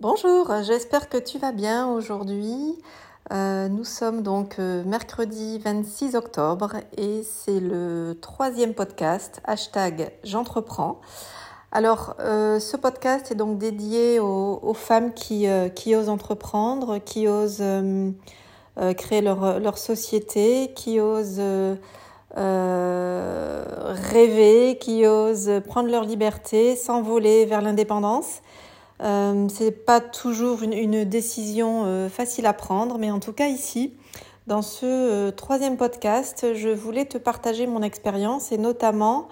Bonjour, j'espère que tu vas bien aujourd'hui. Euh, nous sommes donc euh, mercredi 26 octobre et c'est le troisième podcast, hashtag j'entreprends. Alors euh, ce podcast est donc dédié aux, femmes qui, osent entreprendre, qui osent créer leur, société, qui osent rêver, qui osent prendre leur liberté, s'envoler vers l'indépendance. Euh, c'est pas toujours une, décision euh, facile à prendre, mais en tout cas ici, dans ce euh, troisième podcast, je voulais te partager mon expérience et notamment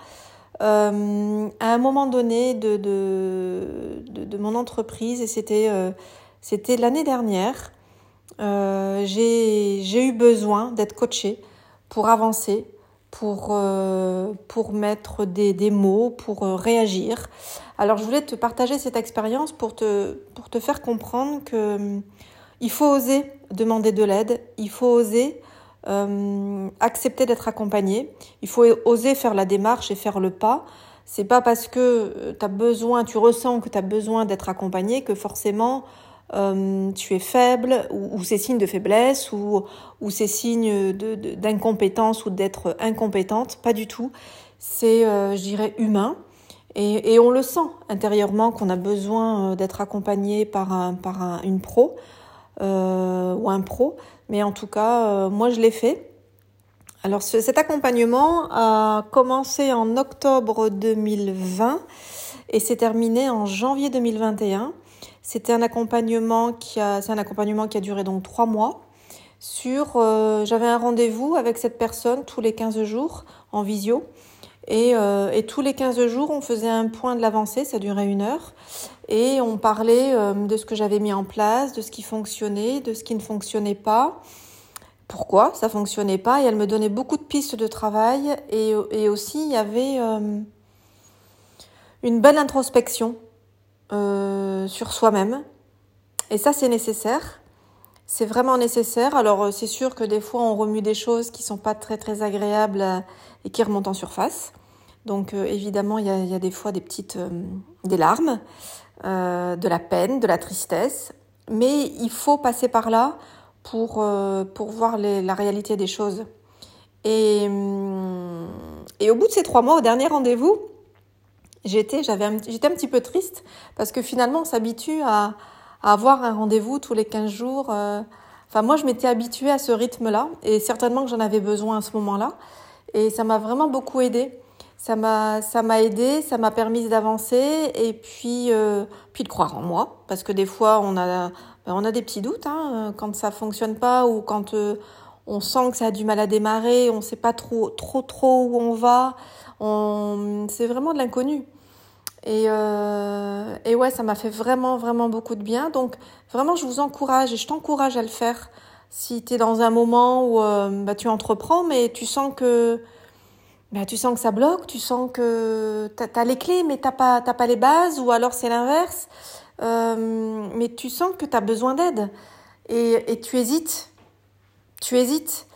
euh, à un moment donné de, de, de, de mon entreprise, et c'était l'année dernière, j'ai eu besoin d'être coachée pour avancer, pour, euh, pour mettre des, des, mots, pour euh, réagir. Alors je voulais te partager cette expérience pour te, faire comprendre que hum, il faut oser demander de l'aide, il faut oser euh, accepter d'être accompagné, il faut oser faire la démarche et faire le pas. C'est pas parce que euh, tu besoin, tu ressens que tu as besoin d'être accompagné que forcément euh, tu es faible ou, ou c'est signe de faiblesse ou, ou c'est signe d'incompétence ou d'être incompétente. Pas du tout. C'est, euh, je dirais, humain. Et, on le sent intérieurement qu'on a besoin euh, d'être accompagné par, un, par un, une pro ou un pro. Mais en tout cas, moi, je l'ai fait. Alors, ce, cet accompagnement a commencé en octobre 2020 et s'est terminé en janvier 2021. C'était un accompagnement qui a, duré donc trois mois. Sur, euh, j'avais un rendez-vous avec cette personne tous les 15 jours en visio. Et, euh, tous les 15 jours, on faisait un point de l'avancée, ça durait une heure. Et on parlait euh, de ce que j'avais mis en place, de ce qui fonctionnait, de ce qui ne fonctionnait pas. Pourquoi ça fonctionnait pas? Et elle me donnait beaucoup de pistes de travail. Et, et aussi, il y avait une belle introspection euh, sur soi-même. Et ça, c'est nécessaire. C'est vraiment nécessaire. Alors, euh, c'est sûr que des fois, on remue des choses qui sont pas très très agréables euh, et qui remontent en surface. Donc, évidemment, il y a, des fois des petites, des larmes, de la peine, de la tristesse. Mais il faut passer par là pour pour voir la réalité des choses. Et hum, et au bout de ces trois mois, au dernier rendez-vous, j'étais j'avais j'étais un petit peu triste parce que finalement on s'habitue à, avoir un rendez-vous tous les 15 jours euh... enfin moi je m'étais habituée à ce rythme là et certainement que j'en avais besoin à ce moment-là. Et ça m'a vraiment beaucoup aidé ça m'a ça m'a aidé ça m'a permis d'avancer et puis euh, puis de croire en moi parce que des fois on a ben, on a des petits doutes hein, quand ça fonctionne pas ou quand euh, on sent que ça a du mal à démarrer on sait pas trop trop trop où on va. C'est vraiment de l'inconnu. Et, euh... et ouais, ça m'a fait vraiment, vraiment beaucoup de bien. Donc, vraiment, je vous encourage et je t'encourage à le faire. Si tu es dans un moment où euh, bah, tu entreprends, mais tu sens que bah, tu sens que ça bloque, tu sens que tu as, les clés, mais tu pas, pas les bases, ou alors c'est l'inverse. Euh, mais tu sens que tu as besoin d'aide et, et tu hésites. Tu hésites.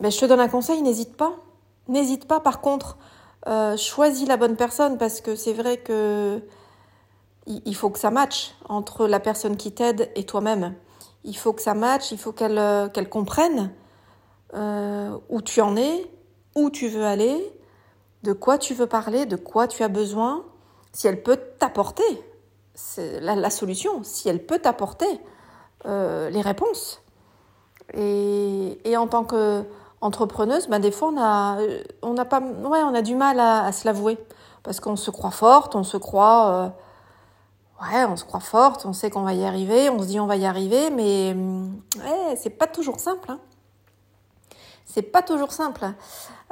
Ben, je te donne un conseil, n'hésite pas. N'hésite pas, par contre, euh, choisis la bonne personne parce que c'est vrai que il faut que ça matche entre la personne qui t'aide et toi-même. Il faut que ça matche, il faut qu'elle euh, qu'elle comprenne euh, où tu en es, où tu veux aller, de quoi tu veux parler, de quoi tu as besoin, si elle peut t'apporter la, la, solution, si elle peut t'apporter les réponses. Et en tant que entrepreneuse, ben des fois on a, on n'a pas, ouais, on a du mal à, se l'avouer parce qu'on se croit forte, on se croit, euh, ouais, on se croit forte, on sait qu'on va y arriver, on se dit on va y arriver, mais ouais, c'est pas toujours simple. Hein. C'est pas toujours simple.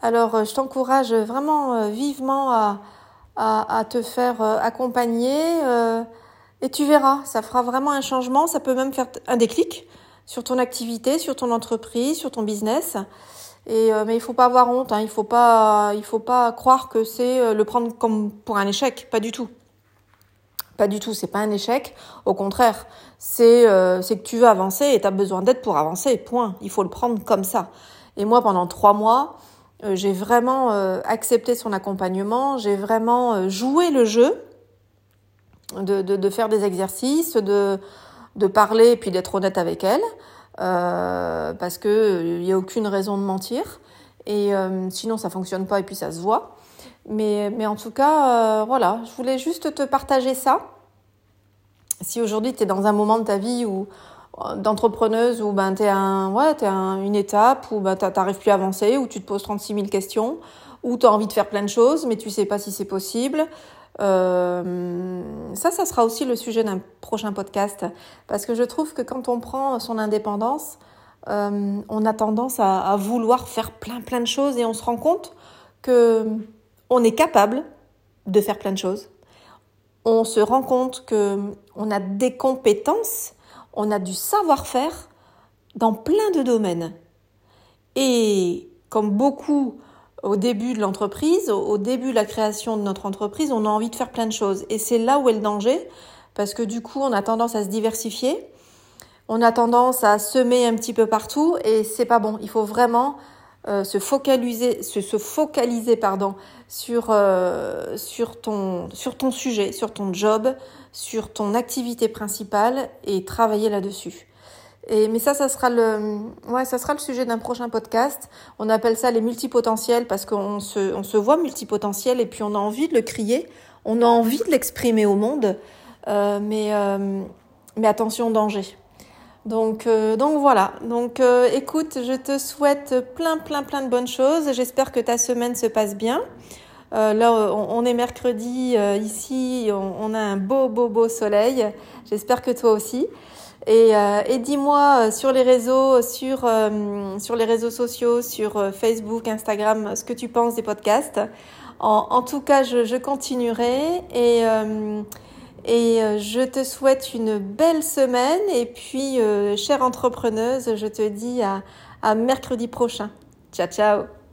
Alors euh, je t'encourage vraiment euh, vivement à, à, te faire euh, accompagner euh, et tu verras, ça fera vraiment un changement, ça peut même faire un déclic sur ton activité, sur ton entreprise, sur ton business. Et euh, mais il faut pas avoir honte, hein, il faut pas, il faut pas croire que c'est euh, le prendre comme pour un échec, pas du tout. Pas du tout, c'est pas un échec. Au contraire, c'est euh, que tu veux avancer et tu as besoin d'aide pour avancer. Point. Il faut le prendre comme ça. Et moi, pendant trois mois, euh, j'ai vraiment euh, accepté son accompagnement. J'ai vraiment joué le jeu. de, de, faire des exercices, de, de parler et puis d'être honnête avec elle, euh, parce que il n'y a aucune raison de mentir. Et euh, sinon, ça fonctionne pas et puis ça se voit. Mais, mais en tout cas, euh, voilà, je voulais juste te partager ça. Si aujourd'hui tu es dans un moment de ta vie où d'entrepreneuse où ben, tu es, un, ouais, es un, une étape où ben, tu n'arrives plus à avancer, où tu te poses 36 000 questions, où tu as envie de faire plein de choses, mais tu sais pas si c'est possible. Euh, ça, ça sera aussi le sujet d'un prochain podcast, parce que je trouve que quand on prend son indépendance, euh, on a tendance à, à, vouloir faire plein plein de choses et on se rend compte que on est capable de faire plein de choses. On se rend compte que on a des compétences on a du savoir-faire dans plein de domaines. Et comme beaucoup au début de l'entreprise, au début de la création de notre entreprise, on a envie de faire plein de choses. Et c'est là où est le danger, parce que du coup, on a tendance à se diversifier, on a tendance à semer un petit peu partout, et c'est pas bon. Il faut vraiment euh, se focaliser, se, se focaliser pardon, euh, sur ton sujet, sur ton job, sur ton activité principale et travailler là-dessus. Mais ça, ça sera le, ouais, ça sera le sujet d'un prochain podcast. On appelle ça les multipotentiels parce qu'on se, on se voit multipotentiel et puis on a envie de le crier, on a envie de l'exprimer au monde, euh, mais, euh, mais attention danger. Donc, euh, donc voilà. Donc, euh, écoute, je te souhaite plein, plein, plein de bonnes choses. J'espère que ta semaine se passe bien. Là, on, est mercredi ici, on, a un beau, beau, beau soleil. J'espère que toi aussi. Et, euh, et dis-moi sur les réseaux, sur, sur les réseaux sociaux, sur Facebook, Instagram, ce que tu penses des podcasts. En, en tout cas, je, je continuerai et, et je te souhaite une belle semaine. Et puis, chère entrepreneuse, je te dis à, à mercredi prochain. Ciao, ciao